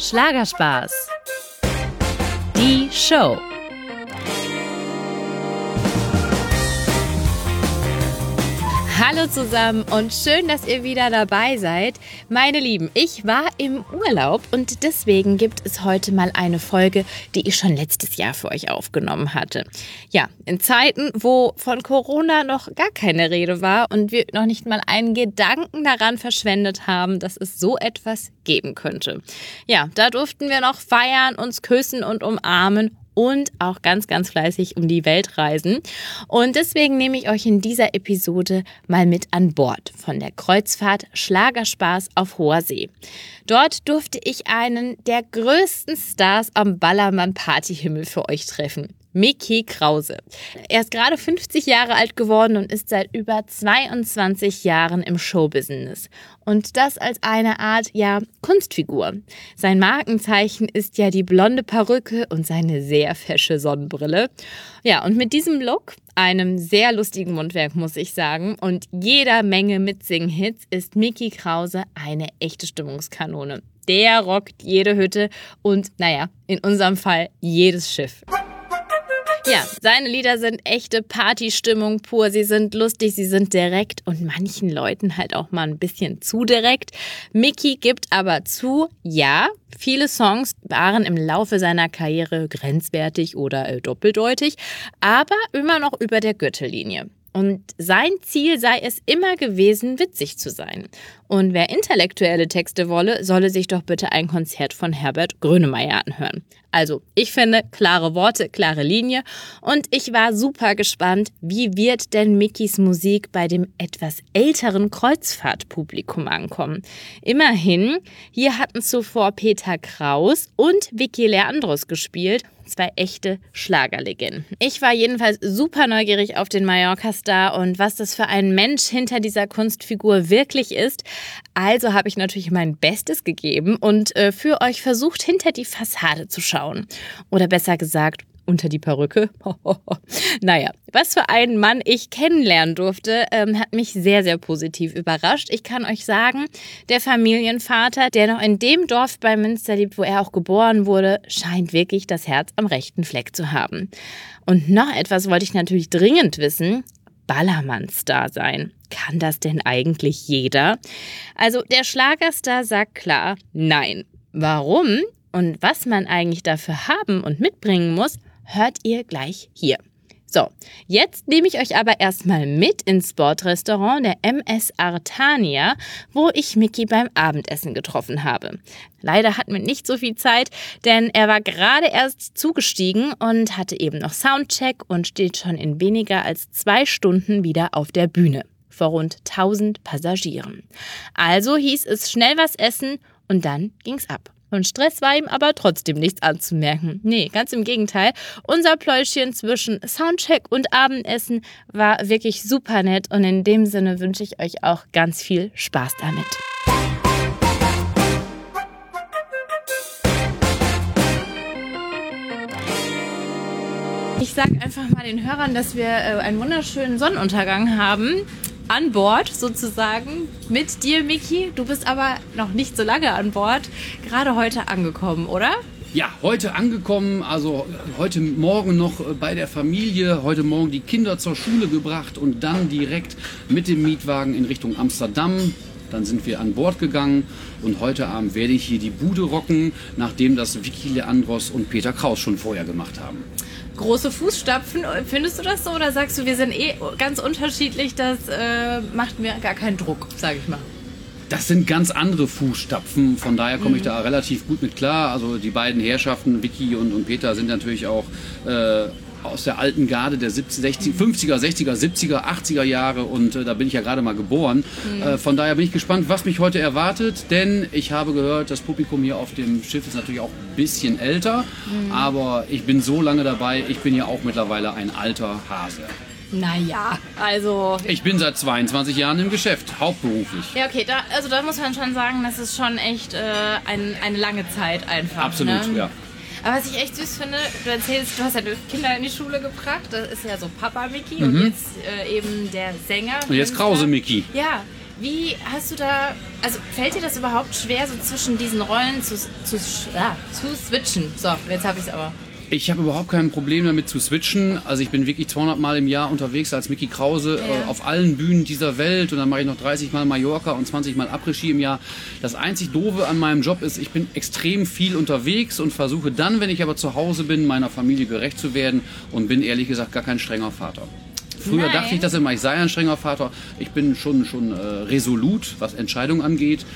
Schlagerspaß. Die Show. Hallo zusammen und schön, dass ihr wieder dabei seid. Meine Lieben, ich war im Urlaub und deswegen gibt es heute mal eine Folge, die ich schon letztes Jahr für euch aufgenommen hatte. Ja, in Zeiten, wo von Corona noch gar keine Rede war und wir noch nicht mal einen Gedanken daran verschwendet haben, dass es so etwas geben könnte. Ja, da durften wir noch feiern, uns küssen und umarmen und auch ganz, ganz fleißig um die Welt reisen. Und deswegen nehme ich euch in dieser Episode mal mit an Bord von der Kreuzfahrt Schlagerspaß auf hoher See. Dort durfte ich einen der größten Stars am Ballermann Partyhimmel für euch treffen. Mickey Krause. Er ist gerade 50 Jahre alt geworden und ist seit über 22 Jahren im Showbusiness. Und das als eine Art, ja, Kunstfigur. Sein Markenzeichen ist ja die blonde Perücke und seine sehr fesche Sonnenbrille. Ja, und mit diesem Look, einem sehr lustigen Mundwerk, muss ich sagen, und jeder Menge Mitsing-Hits ist Mickey Krause eine echte Stimmungskanone. Der rockt jede Hütte und, naja, in unserem Fall jedes Schiff. Ja, seine Lieder sind echte Partystimmung pur. Sie sind lustig, sie sind direkt und manchen Leuten halt auch mal ein bisschen zu direkt. Mickey gibt aber zu, ja, viele Songs waren im Laufe seiner Karriere grenzwertig oder äh, doppeldeutig, aber immer noch über der Gürtellinie. Und sein Ziel sei es immer gewesen, witzig zu sein. Und wer intellektuelle Texte wolle, solle sich doch bitte ein Konzert von Herbert Grönemeyer anhören. Also, ich finde, klare Worte, klare Linie. Und ich war super gespannt, wie wird denn Mickys Musik bei dem etwas älteren Kreuzfahrtpublikum ankommen. Immerhin, hier hatten zuvor Peter Kraus und Vicky Leandros gespielt zwei echte Schlagerlegenden. Ich war jedenfalls super neugierig auf den Mallorca-Star und was das für ein Mensch hinter dieser Kunstfigur wirklich ist. Also habe ich natürlich mein Bestes gegeben und äh, für euch versucht, hinter die Fassade zu schauen. Oder besser gesagt, unter die Perücke. naja, was für einen Mann ich kennenlernen durfte, ähm, hat mich sehr, sehr positiv überrascht. Ich kann euch sagen, der Familienvater, der noch in dem Dorf bei Münster lebt, wo er auch geboren wurde, scheint wirklich das Herz am rechten Fleck zu haben. Und noch etwas wollte ich natürlich dringend wissen. Ballermann-Star sein. Kann das denn eigentlich jeder? Also der Schlagerstar sagt klar, nein. Warum und was man eigentlich dafür haben und mitbringen muss, hört ihr gleich hier. So, jetzt nehme ich euch aber erstmal mit ins Bordrestaurant der MS Artania, wo ich Mickey beim Abendessen getroffen habe. Leider hatten wir nicht so viel Zeit, denn er war gerade erst zugestiegen und hatte eben noch Soundcheck und steht schon in weniger als zwei Stunden wieder auf der Bühne vor rund 1000 Passagieren. Also hieß es schnell was essen und dann ging's ab. Und Stress war ihm aber trotzdem nichts anzumerken. Nee, ganz im Gegenteil. Unser Pläuschchen zwischen Soundcheck und Abendessen war wirklich super nett und in dem Sinne wünsche ich euch auch ganz viel Spaß damit. Ich sage einfach mal den Hörern, dass wir äh, einen wunderschönen Sonnenuntergang haben an Bord sozusagen mit dir, Miki. Du bist aber noch nicht so lange an Bord, gerade heute angekommen, oder? Ja, heute angekommen, also heute Morgen noch bei der Familie, heute Morgen die Kinder zur Schule gebracht und dann direkt mit dem Mietwagen in Richtung Amsterdam. Dann sind wir an Bord gegangen und heute Abend werde ich hier die Bude rocken, nachdem das Vicky Leandros und Peter Kraus schon vorher gemacht haben große Fußstapfen. Findest du das so oder sagst du, wir sind eh ganz unterschiedlich, das äh, macht mir gar keinen Druck, sage ich mal? Das sind ganz andere Fußstapfen, von daher komme ich mhm. da relativ gut mit klar. Also die beiden Herrschaften, Vicky und, und Peter, sind natürlich auch äh, aus der alten Garde der 70, 60, 50er, 60er, 70er, 80er Jahre und äh, da bin ich ja gerade mal geboren. Mhm. Äh, von daher bin ich gespannt, was mich heute erwartet, denn ich habe gehört, das Publikum hier auf dem Schiff ist natürlich auch ein bisschen älter, mhm. aber ich bin so lange dabei, ich bin ja auch mittlerweile ein alter Hase. Naja, also. Ich bin seit 22 Jahren im Geschäft, hauptberuflich. Ja, okay, da, also da muss man schon sagen, das ist schon echt äh, ein, eine lange Zeit einfach. Absolut, ne? ja. Aber was ich echt süß finde, du erzählst, du hast ja Kinder in die Schule gebracht. Das ist ja so Papa Mickey mhm. und jetzt äh, eben der Sänger. Und jetzt Krause Mickey. Ja. Wie hast du da, also fällt dir das überhaupt schwer, so zwischen diesen Rollen zu, zu, ah, zu switchen? So, jetzt habe ich es aber. Ich habe überhaupt kein Problem damit zu switchen. Also ich bin wirklich 200 Mal im Jahr unterwegs als Mickey Krause Ja. äh, auf allen Bühnen dieser Welt und dann mache ich noch 30 Mal Mallorca und 20 Mal Après-Ski im Jahr. Das einzig Doofe an meinem Job ist, ich bin extrem viel unterwegs und versuche dann, wenn ich aber zu Hause bin, meiner Familie gerecht zu werden und bin ehrlich gesagt gar kein strenger Vater. Früher Nein. dachte ich das immer, ich sei ein strenger Vater. Ich bin schon, schon äh, resolut, was Entscheidungen angeht.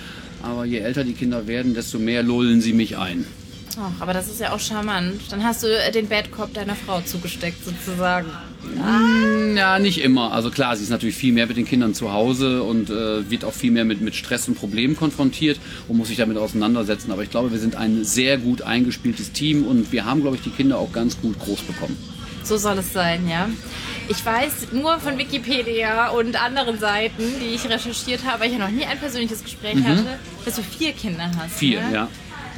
Aber je älter die Kinder werden, desto mehr lullen sie mich ein. Ach, aber das ist ja auch charmant. Dann hast du äh, den Bad Cop deiner Frau zugesteckt, sozusagen. Ja, nicht immer. Also klar, sie ist natürlich viel mehr mit den Kindern zu Hause und äh, wird auch viel mehr mit, mit Stress und Problemen konfrontiert und muss sich damit auseinandersetzen. Aber ich glaube, wir sind ein sehr gut eingespieltes Team und wir haben, glaube ich, die Kinder auch ganz gut groß bekommen. So soll es sein, ja. Ich weiß nur von Wikipedia und anderen Seiten, die ich recherchiert habe, weil ich ja noch nie ein persönliches Gespräch hatte, dass du vier Kinder hast. Mhm. Vier, ne? ja.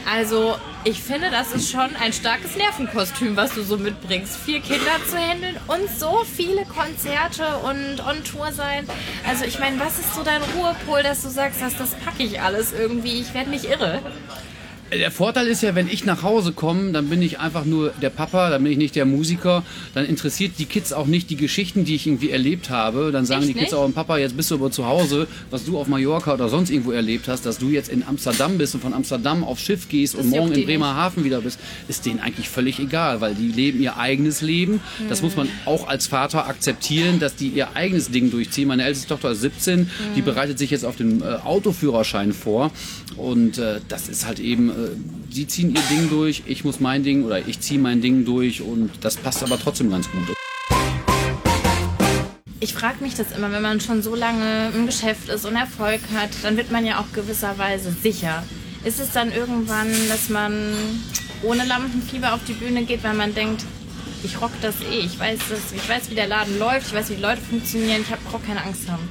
Also, ich finde, das ist schon ein starkes Nervenkostüm, was du so mitbringst. Vier Kinder zu handeln und so viele Konzerte und on Tour sein. Also, ich meine, was ist so dein Ruhepol, dass du sagst, das, das packe ich alles irgendwie, ich werde nicht irre. Der Vorteil ist ja, wenn ich nach Hause komme, dann bin ich einfach nur der Papa, dann bin ich nicht der Musiker. Dann interessiert die Kids auch nicht die Geschichten, die ich irgendwie erlebt habe. Dann sagen Echt die Kids nicht? auch, Papa, jetzt bist du aber zu Hause, was du auf Mallorca oder sonst irgendwo erlebt hast, dass du jetzt in Amsterdam bist und von Amsterdam aufs Schiff gehst und juckt morgen in Bremerhaven wieder bist, ist denen eigentlich völlig egal, weil die leben ihr eigenes Leben. Das muss man auch als Vater akzeptieren, dass die ihr eigenes Ding durchziehen. Meine älteste Tochter ist 17, die bereitet sich jetzt auf den äh, Autoführerschein vor und äh, das ist halt eben, äh, die ziehen ihr Ding durch, ich muss mein Ding oder ich ziehe mein Ding durch und das passt aber trotzdem ganz gut. Ich frage mich das immer, wenn man schon so lange im Geschäft ist und Erfolg hat, dann wird man ja auch gewisserweise sicher. Ist es dann irgendwann, dass man ohne Lampenfieber auf die Bühne geht, weil man denkt, ich rock das eh, ich weiß, das, ich weiß, wie der Laden läuft, ich weiß, wie die Leute funktionieren, ich brauche keine Angst haben.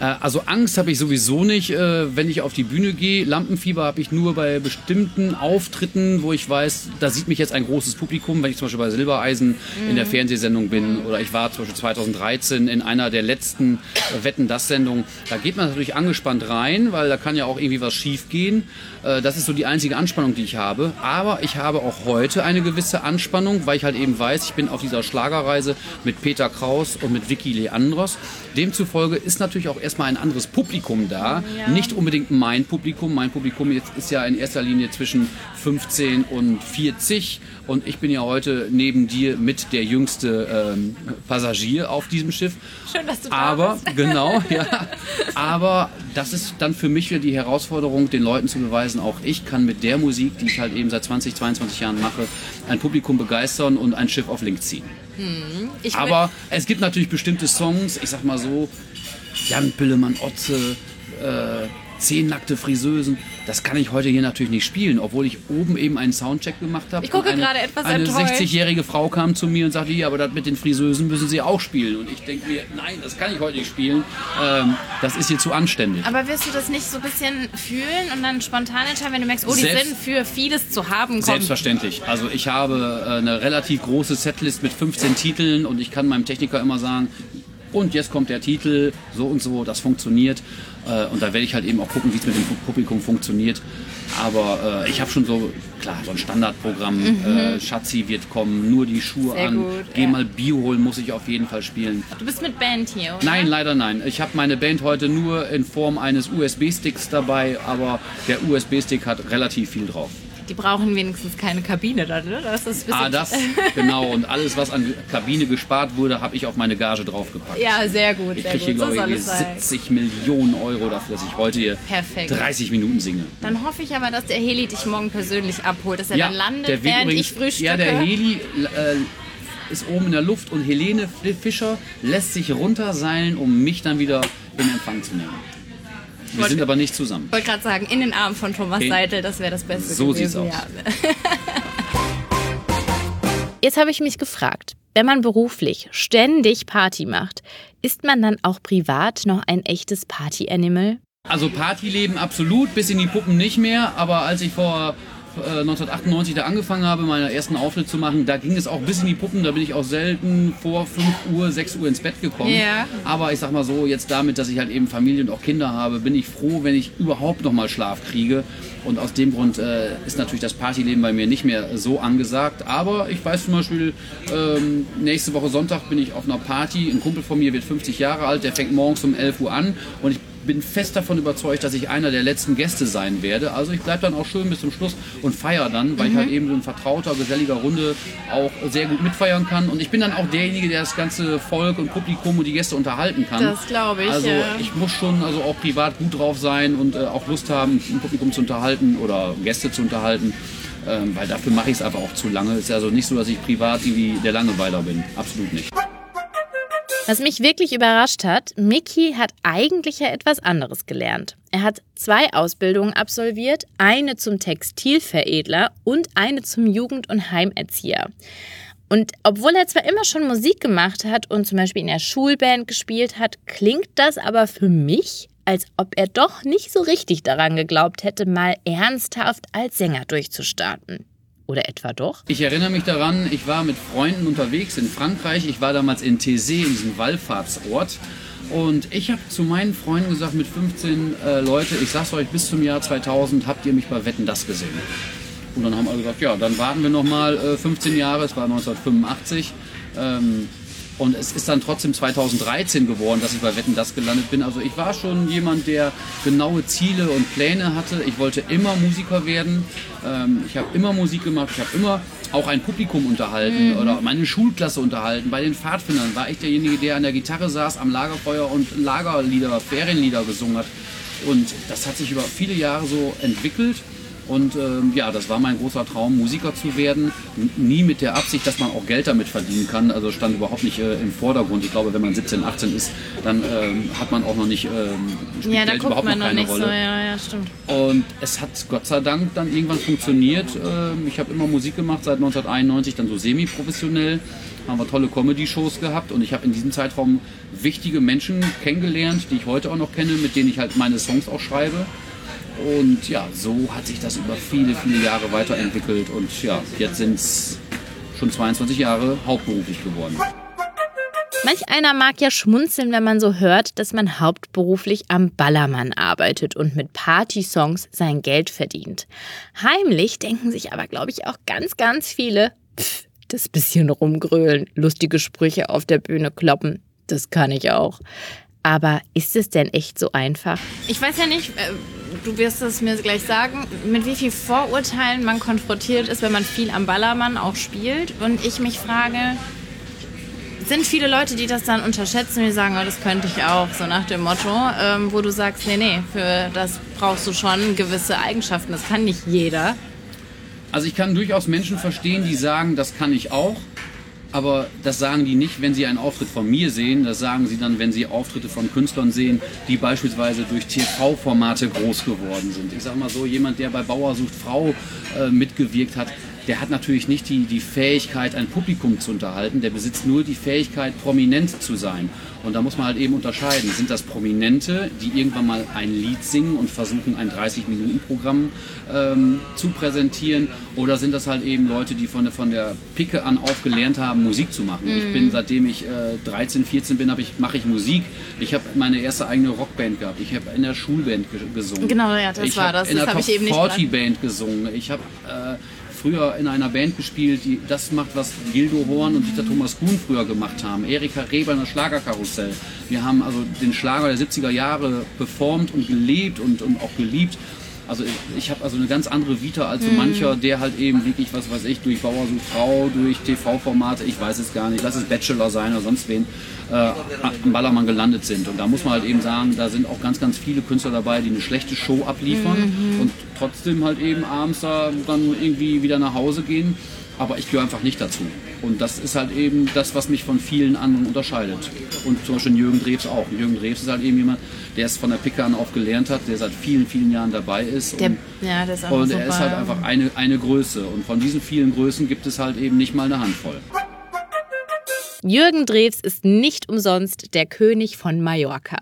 Äh, Also Angst habe ich sowieso nicht, äh, wenn ich auf die Bühne gehe. Lampenfieber habe ich nur bei bestimmten Auftritten, wo ich weiß, da sieht mich jetzt ein großes Publikum, wenn ich zum Beispiel bei Silbereisen in der Fernsehsendung bin oder ich war zum Beispiel 2013 in einer der letzten Wetten das Sendungen. Da geht man natürlich angespannt rein, weil da kann ja auch irgendwie was schief gehen. Äh, Das ist so die einzige Anspannung, die ich habe. Aber ich habe auch heute eine gewisse Anspannung, weil ich halt eben weiß, ich bin auf dieser Schlagerreise mit Peter Kraus und mit Vicky Leandros. Demzufolge ist natürlich auch erstmal ein anderes Publikum da. Ja. Nicht unbedingt mein Publikum. Mein Publikum jetzt ist ja in erster Linie zwischen 15 und 40. Und ich bin ja heute neben dir mit der jüngste ähm, Passagier auf diesem Schiff. Schön, dass du da Aber, bist. genau, ja. Aber das ist dann für mich wieder die Herausforderung, den Leuten zu beweisen, auch ich kann mit der Musik, die ich halt eben seit 20, 22 Jahren mache, ein Publikum begeistern und ein Schiff auf Link ziehen. Will- Aber es gibt natürlich bestimmte Songs, ich sag mal so, Jan Pillemann, Otze, äh, Zehn nackte Friseusen, das kann ich heute hier natürlich nicht spielen, obwohl ich oben eben einen Soundcheck gemacht habe. Ich gucke gerade etwas Eine enttäuscht. 60-jährige Frau kam zu mir und sagte, ja, aber das mit den Friseusen müssen Sie auch spielen. Und ich denke mir, nein, das kann ich heute nicht spielen. Ähm, das ist hier zu anständig. aber wirst du das nicht so ein bisschen fühlen und dann spontan entscheiden, wenn du merkst, oh, die Selbst- sind für vieles zu haben, komm. Selbstverständlich. Also ich habe äh, eine relativ große Setlist mit 15 Titeln und ich kann meinem Techniker immer sagen, und jetzt kommt der Titel, so und so, das funktioniert. Äh, und da werde ich halt eben auch gucken, wie es mit dem Publikum funktioniert. Aber äh, ich habe schon so, klar, so ein Standardprogramm. Äh, Schatzi wird kommen, nur die Schuhe Mhm. Sehr an. gut, Geh ja. mal Bio holen, muss ich auf jeden Fall spielen. Du bist mit Band hier, oder? Nein, leider nein. Ich habe meine Band heute nur in Form eines USB-Sticks dabei, aber der USB-Stick hat relativ viel drauf. Die brauchen wenigstens keine Kabine dann, ne? Das ist Ah, das, genau. Und alles, was an Kabine gespart wurde, habe ich auf meine Gage draufgepackt. Ja, sehr gut, Ich sehr kriege hier. So glaube soll ich, es sein. 70 Millionen Euro dafür, dass ich heute hier Perfekt. 30 Minuten singe. Dann hoffe ich aber, dass der Heli dich morgen persönlich abholt, dass er dann landet, der wird während übrigens, ich frühstücke. Ja, der Heli äh, ist oben in der Luft und Helene Fischer lässt sich runterseilen, um mich dann wieder in Empfang zu nehmen. Wir sind aber nicht zusammen. Ich wollte gerade sagen, in den Armen von Thomas Okay. Seitel, das wäre das Beste So gewesen. sieht's aus. Ja. Jetzt habe ich mich gefragt, wenn man beruflich ständig Party macht, ist man dann auch privat noch ein echtes Party-Animal? Also Partyleben absolut, bis in die Puppen nicht mehr. Aber als ich vor äh, 1998 da angefangen habe, meine ersten Auftritte zu machen, da ging es auch bis in die Puppen. Da bin ich auch selten vor 5 Uhr, 6 Uhr ins Bett gekommen. Ja. Aber ich sag mal so, jetzt damit, dass ich halt eben Familie und auch Kinder habe, bin ich froh, wenn ich überhaupt noch mal Schlaf kriege. Und aus dem Grund äh, ist natürlich das Partyleben bei mir nicht mehr so angesagt. Aber ich weiß zum Beispiel, ähm, nächste Woche Sonntag bin ich auf einer Party. Ein Kumpel von mir wird 50 Jahre alt, der fängt morgens um 11 Uhr an. Und ich bin fest davon überzeugt, dass ich einer der letzten Gäste sein werde. Also ich bleibe dann auch schön bis zum Schluss und feiere dann, weil mhm. ich halt eben so ein vertrauter, geselliger Runde auch sehr gut mitfeiern kann. Und ich bin dann auch derjenige, der das ganze Volk und Publikum und die Gäste unterhalten kann. Das glaube ich. Also ja. ich muss schon also auch privat gut drauf sein und äh, auch Lust haben, ein Publikum zu unterhalten oder Gäste zu unterhalten. Ähm, weil dafür mache ich es einfach auch zu lange. Es ist also nicht so, dass ich privat irgendwie der Langeweiler bin. Absolut nicht. Was mich wirklich überrascht hat, Mickey hat eigentlich ja etwas anderes gelernt. Er hat zwei Ausbildungen absolviert, eine zum Textilveredler und eine zum Jugend- und Heimerzieher. Und obwohl er zwar immer schon Musik gemacht hat und zum Beispiel in der Schulband gespielt hat, klingt das aber für mich, als ob er doch nicht so richtig daran geglaubt hätte, mal ernsthaft als Sänger durchzustarten. Oder etwa doch? Ich erinnere mich daran, ich war mit Freunden unterwegs in Frankreich. Ich war damals in Thésée, in diesem Wallfahrtsort. Und ich habe zu meinen Freunden gesagt, mit 15 äh, Leute, ich sag's euch, bis zum Jahr 2000 habt ihr mich bei Wetten das gesehen. Und dann haben alle gesagt, ja, dann warten wir nochmal äh, 15 Jahre, es war 1985. Ähm, und es ist dann trotzdem 2013 geworden, dass ich bei Wetten das gelandet bin. Also ich war schon jemand, der genaue Ziele und Pläne hatte. Ich wollte immer Musiker werden. Ähm, ich habe immer Musik gemacht. Ich habe immer auch ein Publikum unterhalten mhm. oder meine Schulklasse unterhalten. Bei den Pfadfindern war ich derjenige, der an der Gitarre saß, am Lagerfeuer und Lagerlieder, Ferienlieder gesungen hat. Und das hat sich über viele Jahre so entwickelt. Und ähm, ja, das war mein großer Traum, Musiker zu werden. Nie mit der Absicht, dass man auch Geld damit verdienen kann. Also stand überhaupt nicht äh, im Vordergrund. Ich glaube, wenn man 17, 18 ist, dann ähm, hat man auch noch nicht ähm, ja, da Geld überhaupt man noch keine Rolle. So, ja, ja, stimmt. Und es hat Gott sei Dank dann irgendwann funktioniert. Ähm, ich habe immer Musik gemacht seit 1991, dann so semi-professionell haben wir tolle Comedy-Shows gehabt und ich habe in diesem Zeitraum wichtige Menschen kennengelernt, die ich heute auch noch kenne, mit denen ich halt meine Songs auch schreibe. Und ja, so hat sich das über viele, viele Jahre weiterentwickelt und ja, jetzt sind es schon 22 Jahre hauptberuflich geworden. Manch einer mag ja schmunzeln, wenn man so hört, dass man hauptberuflich am Ballermann arbeitet und mit Party-Songs sein Geld verdient. Heimlich denken sich aber, glaube ich, auch ganz, ganz viele, pff, das bisschen rumgrölen, lustige Sprüche auf der Bühne kloppen, das kann ich auch. Aber ist es denn echt so einfach? Ich weiß ja nicht, äh, du wirst es mir gleich sagen, mit wie viel Vorurteilen man konfrontiert ist, wenn man viel am Ballermann auch spielt. Und ich mich frage, sind viele Leute, die das dann unterschätzen, die sagen, oh, das könnte ich auch, so nach dem Motto, ähm, wo du sagst, nee, nee, für das brauchst du schon gewisse Eigenschaften, das kann nicht jeder. Also ich kann durchaus Menschen verstehen, die sagen, das kann ich auch. Aber das sagen die nicht, wenn sie einen Auftritt von mir sehen. Das sagen sie dann, wenn sie Auftritte von Künstlern sehen, die beispielsweise durch TV-Formate groß geworden sind. Ich sage mal so, jemand, der bei Bauer sucht Frau äh, mitgewirkt hat, der hat natürlich nicht die, die Fähigkeit, ein Publikum zu unterhalten. Der besitzt nur die Fähigkeit, prominent zu sein. Und da muss man halt eben unterscheiden. Sind das Prominente, die irgendwann mal ein Lied singen und versuchen, ein 30-Minuten-Programm ähm, zu präsentieren? Oder sind das halt eben Leute, die von, von der Picke an auf gelernt haben, Musik zu machen? Mhm. Ich bin, seitdem ich äh, 13, 14 bin, ich, mache ich Musik. Ich habe meine erste eigene Rockband gehabt. Ich habe in der Schulband gesungen. Genau, ja, das ich war das. in das der Top ich eben nicht 40 Band gesungen. Ich habe... Äh, früher in einer Band gespielt, die das macht, was Gildo Horn und Dieter Thomas Kuhn früher gemacht haben. Erika Reber in der Schlagerkarussell. Wir haben also den Schlager der 70er Jahre performt und gelebt und, und auch geliebt. Also ich habe also eine ganz andere Vita als so mhm. mancher, der halt eben wirklich, was weiß ich, durch Bauer sucht Frau, durch TV-Formate, ich weiß es gar nicht, lass es Bachelor sein oder sonst wen, äh, am Ballermann gelandet sind. Und da muss man halt eben sagen, da sind auch ganz, ganz viele Künstler dabei, die eine schlechte Show abliefern mhm. und trotzdem halt eben abends da dann irgendwie wieder nach Hause gehen aber ich gehöre einfach nicht dazu. Und das ist halt eben das, was mich von vielen anderen unterscheidet. Und zum Beispiel Jürgen Drews auch. Jürgen Drews ist halt eben jemand, der es von der Picke an auf gelernt hat, der seit vielen, vielen Jahren dabei ist. Der, und, ja, das ist und er ist halt einfach eine, eine Größe. Und von diesen vielen Größen gibt es halt eben nicht mal eine Handvoll. Jürgen Drews ist nicht umsonst der König von Mallorca.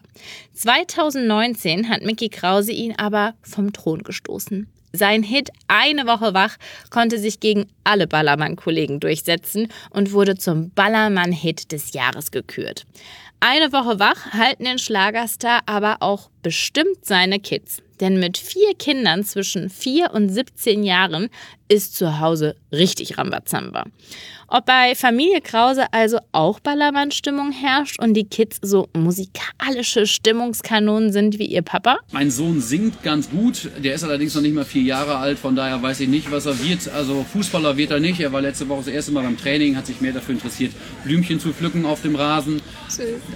2019 hat Mickey Krause ihn aber vom Thron gestoßen. Sein Hit Eine Woche wach konnte sich gegen alle Ballermann-Kollegen durchsetzen und wurde zum Ballermann-Hit des Jahres gekürt. Eine Woche wach halten den Schlagerstar aber auch bestimmt seine Kids. Denn mit vier Kindern zwischen 4 und 17 Jahren ist zu Hause richtig Rambazamba. Ob bei Familie Krause also auch Ballermann-Stimmung herrscht und die Kids so musikalische Stimmungskanonen sind wie ihr Papa? Mein Sohn singt ganz gut. Der ist allerdings noch nicht mal vier Jahre alt, von daher weiß ich nicht, was er wird. Also Fußballer wird er nicht. Er war letzte Woche das erste Mal beim Training, hat sich mehr dafür interessiert, Blümchen zu pflücken auf dem Rasen.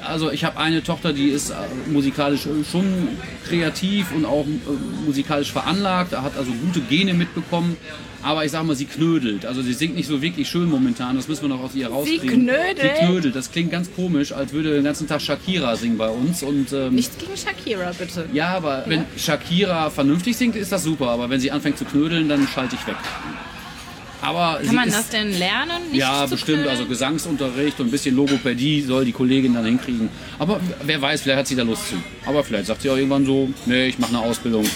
Also ich habe eine Tochter, die ist äh, musikalisch schon kreativ und auch äh, musikalisch veranlagt. Er hat also gute Gene mitbekommen. Aber ich sag mal, sie knödelt. Also sie singt nicht so wirklich schön momentan. Das müssen wir noch aus ihr rauskriegen. Sie knödelt? Sie knödelt. Das klingt ganz komisch, als würde den ganzen Tag Shakira singen bei uns. Und, ähm, Nichts gegen Shakira, bitte. Ja, aber ja. wenn Shakira vernünftig singt, ist das super. Aber wenn sie anfängt zu knödeln, dann schalte ich weg. Aber Kann man ist, das denn lernen? ja, bestimmt. Knödeln? Also Gesangsunterricht und ein bisschen Logopädie soll die Kollegin dann hinkriegen. Aber wer weiß, vielleicht hat sie da Lust zu. Aber vielleicht sagt sie auch irgendwann so, nee, ich mache eine Ausbildung.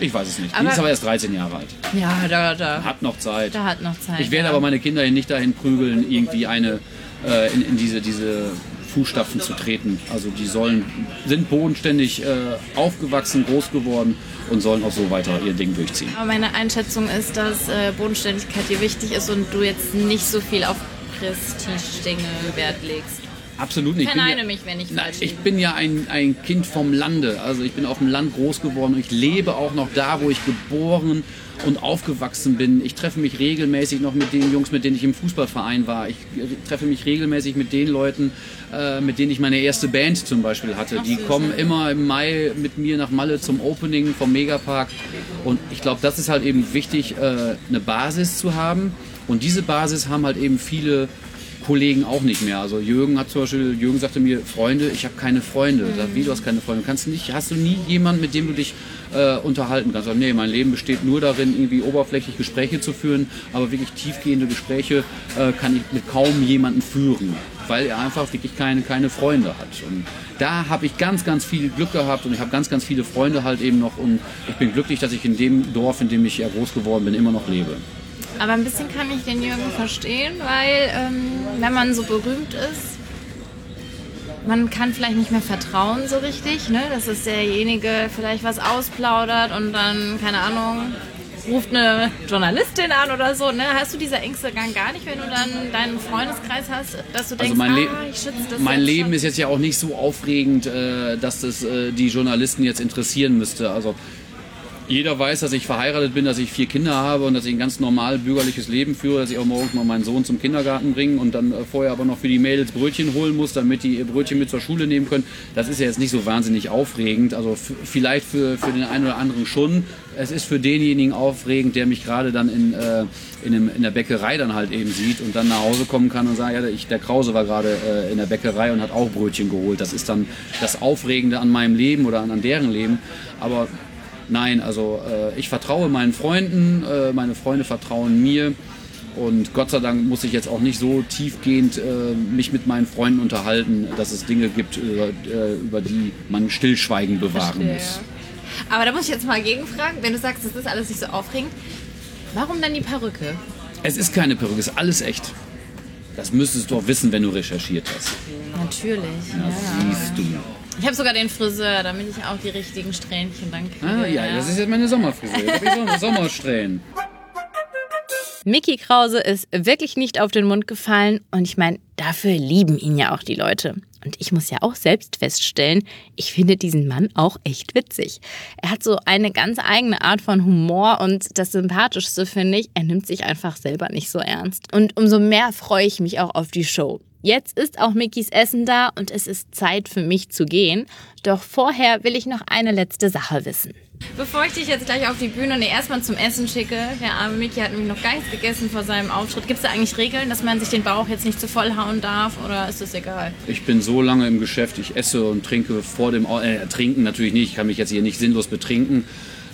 Ich weiß es nicht. Aber die ist aber erst 13 Jahre alt. Ja, da, da. Hat noch Zeit. Da hat noch Zeit. Ich werde ja. aber meine Kinder nicht dahin prügeln, irgendwie eine äh, in, in, diese, diese Fußstapfen zu treten. Also die sollen, sind bodenständig äh, aufgewachsen, groß geworden und sollen auch so weiter ihr Ding durchziehen. Aber meine Einschätzung ist, dass äh, Bodenständigkeit dir wichtig ist und du jetzt nicht so viel auf Prestige-Dinge Wert legst. Absolut nicht. Ich verneine mich, wenn ich falsch Ich bin ja ein, ein Kind vom Lande. Also ich bin auf dem Land groß geworden und ich lebe auch noch da, wo ich geboren und aufgewachsen bin. Ich treffe mich regelmäßig noch mit den Jungs, mit denen ich im Fußballverein war. Ich treffe mich regelmäßig mit den Leuten, äh, mit denen ich meine erste Band zum Beispiel hatte. Die kommen immer im Mai mit mir nach Malle zum Opening vom Megapark. Und ich glaube, das ist halt eben wichtig, äh, eine Basis zu haben. Und diese Basis haben halt eben viele Kollegen auch nicht mehr. Also Jürgen hat zum Beispiel, Jürgen sagte mir, Freunde, ich habe keine Freunde. Mhm. Sag, wie, du hast keine Freunde? Kannst nicht, hast du nie jemanden, mit dem du dich äh, unterhalten kannst? Sag, nee, mein Leben besteht nur darin, irgendwie oberflächlich Gespräche zu führen, aber wirklich tiefgehende Gespräche äh, kann ich mit kaum jemandem führen, weil er einfach wirklich keine, keine Freunde hat. Und da habe ich ganz, ganz viel Glück gehabt und ich habe ganz, ganz viele Freunde halt eben noch und ich bin glücklich, dass ich in dem Dorf, in dem ich ja groß geworden bin, immer noch lebe. Aber ein bisschen kann ich den Jürgen verstehen, weil ähm, wenn man so berühmt ist, man kann vielleicht nicht mehr vertrauen so richtig, ne? dass es derjenige vielleicht was ausplaudert und dann, keine Ahnung, ruft eine Journalistin an oder so. Ne? Hast du diese Ängste gar nicht, wenn du dann deinen Freundeskreis hast, dass du denkst, also mein, ah, ich schütze das mein Leben schon. ist jetzt ja auch nicht so aufregend, äh, dass das äh, die Journalisten jetzt interessieren müsste. Also jeder weiß, dass ich verheiratet bin, dass ich vier Kinder habe und dass ich ein ganz normal bürgerliches Leben führe, dass ich auch morgens mal meinen Sohn zum Kindergarten bringe und dann äh, vorher aber noch für die Mädels Brötchen holen muss, damit die ihr Brötchen mit zur Schule nehmen können. Das ist ja jetzt nicht so wahnsinnig aufregend. Also vielleicht für, für den einen oder anderen schon. Es ist für denjenigen aufregend, der mich gerade dann in, äh, in, einem, in, der Bäckerei dann halt eben sieht und dann nach Hause kommen kann und sagt, ja, ich, der Krause war gerade äh, in der Bäckerei und hat auch Brötchen geholt. Das ist dann das Aufregende an meinem Leben oder an, an deren Leben. Aber Nein, also äh, ich vertraue meinen Freunden, äh, meine Freunde vertrauen mir. Und Gott sei Dank muss ich jetzt auch nicht so tiefgehend äh, mich mit meinen Freunden unterhalten, dass es Dinge gibt, über, äh, über die man Stillschweigen bewahren Verstehe. muss. Aber da muss ich jetzt mal gegenfragen, wenn du sagst, das ist alles nicht so aufregend, warum dann die Perücke? Es ist keine Perücke, es ist alles echt. Das müsstest du auch wissen, wenn du recherchiert hast. Natürlich. Ja, ja. Habe sogar den Friseur, damit ich auch die richtigen Strähnchen dann kriege. Ah ja, das ist jetzt meine habe ich Sommersträhnen. Mickey Krause ist wirklich nicht auf den Mund gefallen und ich meine, dafür lieben ihn ja auch die Leute. Und ich muss ja auch selbst feststellen, ich finde diesen Mann auch echt witzig. Er hat so eine ganz eigene Art von Humor und das Sympathischste finde ich, er nimmt sich einfach selber nicht so ernst. Und umso mehr freue ich mich auch auf die Show. Jetzt ist auch Mickys Essen da und es ist Zeit für mich zu gehen. Doch vorher will ich noch eine letzte Sache wissen. Bevor ich dich jetzt gleich auf die Bühne und erstmal zum Essen schicke, der arme Mickey hat nämlich noch gar nichts gegessen vor seinem Auftritt. Gibt es da eigentlich Regeln, dass man sich den Bauch jetzt nicht zu voll hauen darf oder ist das egal? Ich bin so lange im Geschäft, ich esse und trinke vor dem, äh, trinken natürlich nicht, ich kann mich jetzt hier nicht sinnlos betrinken.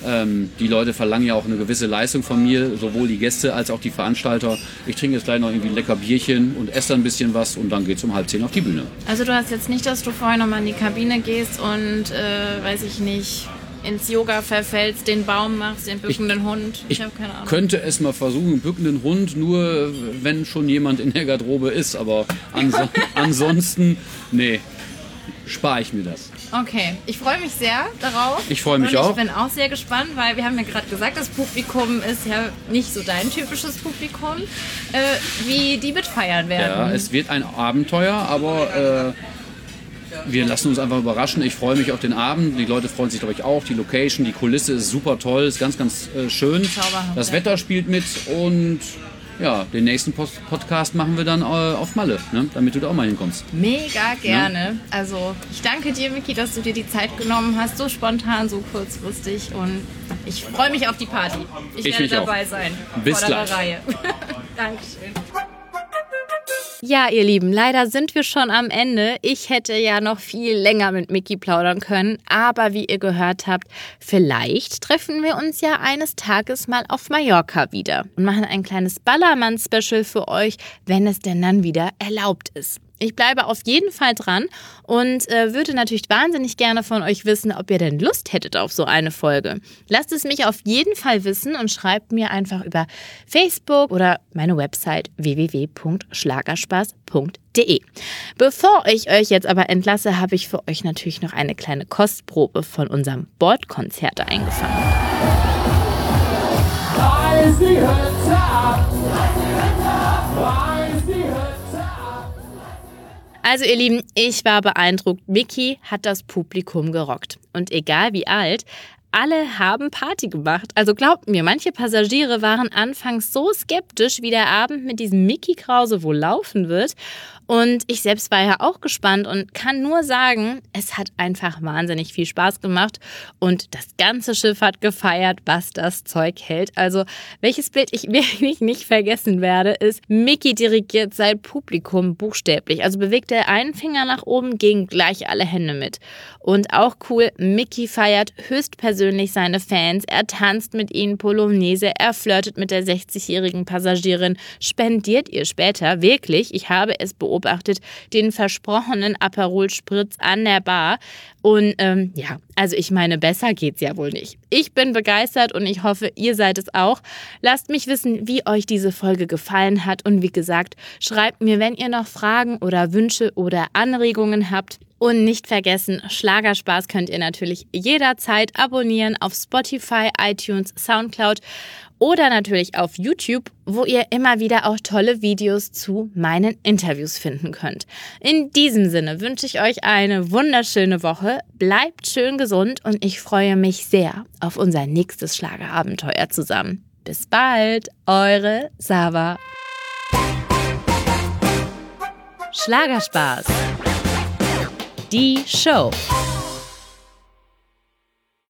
Ähm, die Leute verlangen ja auch eine gewisse Leistung von mir, sowohl die Gäste als auch die Veranstalter. Ich trinke jetzt gleich noch irgendwie ein lecker Bierchen und esse dann ein bisschen was und dann geht es um halb zehn auf die Bühne. Also du hast jetzt nicht, dass du vorher nochmal in die Kabine gehst und, äh, weiß ich nicht, ins Yoga verfällst, den Baum machst, den bückenden ich, Hund. Ich, ich habe keine Ahnung. könnte es mal versuchen, einen bückenden Hund, nur wenn schon jemand in der Garderobe ist, aber anso ansonsten, nee, spare ich mir das. Okay, ich freue mich sehr darauf. Ich freue mich auch. Ich bin auch sehr gespannt, weil wir haben ja gerade gesagt, das Publikum ist ja nicht so dein typisches Publikum, äh, wie die mitfeiern werden. Ja, es wird ein Abenteuer, aber äh, wir lassen uns einfach überraschen. Ich freue mich auf den Abend. Die Leute freuen sich, glaube ich, auch. Die Location, die Kulisse ist super toll, ist ganz, ganz äh, schön. Zauberhaft, das Wetter spielt mit und ja, den nächsten Post Podcast machen wir dann äh, auf Malle, ne? damit du da auch mal hinkommst. Mega gerne. Ne? Also ich danke dir, Miki, dass du dir die Zeit genommen hast, so spontan, so kurzfristig und ich freue mich auf die Party. Ich, ich werde dabei auch. sein. Bis gleich. Reihe. Dankeschön. Ja, ihr Lieben, leider sind wir schon am Ende. Ich hätte ja noch viel länger mit Mickey plaudern können, aber wie ihr gehört habt, vielleicht treffen wir uns ja eines Tages mal auf Mallorca wieder und machen ein kleines Ballermann-Special für euch, wenn es denn dann wieder erlaubt ist. Ich bleibe auf jeden Fall dran und äh, würde natürlich wahnsinnig gerne von euch wissen, ob ihr denn Lust hättet auf so eine Folge. Lasst es mich auf jeden Fall wissen und schreibt mir einfach über Facebook oder meine Website www.schlagerspaß.de. Bevor ich euch jetzt aber entlasse, habe ich für euch natürlich noch eine kleine Kostprobe von unserem Bordkonzert eingefangen. Da die Hütte ab. Also ihr Lieben, ich war beeindruckt. Mickey hat das Publikum gerockt. Und egal wie alt, alle haben Party gemacht. Also glaubt mir, manche Passagiere waren anfangs so skeptisch, wie der Abend mit diesem Mickey Krause wohl laufen wird. Und ich selbst war ja auch gespannt und kann nur sagen, es hat einfach wahnsinnig viel Spaß gemacht und das ganze Schiff hat gefeiert, was das Zeug hält. Also, welches Bild ich wirklich nicht vergessen werde, ist, Mickey dirigiert sein Publikum buchstäblich. Also bewegt er einen Finger nach oben, gegen gleich alle Hände mit. Und auch cool, Mickey feiert höchstpersönlich seine Fans. Er tanzt mit ihnen Polonaise, er flirtet mit der 60-jährigen Passagierin. Spendiert ihr später wirklich? Ich habe es beobachtet beobachtet den versprochenen Aperol Spritz an der Bar. Und ähm, ja, also ich meine, besser geht's ja wohl nicht. Ich bin begeistert und ich hoffe, ihr seid es auch. Lasst mich wissen, wie euch diese Folge gefallen hat. Und wie gesagt, schreibt mir, wenn ihr noch Fragen oder Wünsche oder Anregungen habt. Und nicht vergessen, Schlagerspaß könnt ihr natürlich jederzeit abonnieren auf Spotify, iTunes, Soundcloud oder natürlich auf YouTube, wo ihr immer wieder auch tolle Videos zu meinen Interviews finden könnt. In diesem Sinne wünsche ich euch eine wunderschöne Woche, bleibt schön gesund und ich freue mich sehr auf unser nächstes Schlagerabenteuer zusammen. Bis bald, eure Sava. Schlagerspaß. Die Show.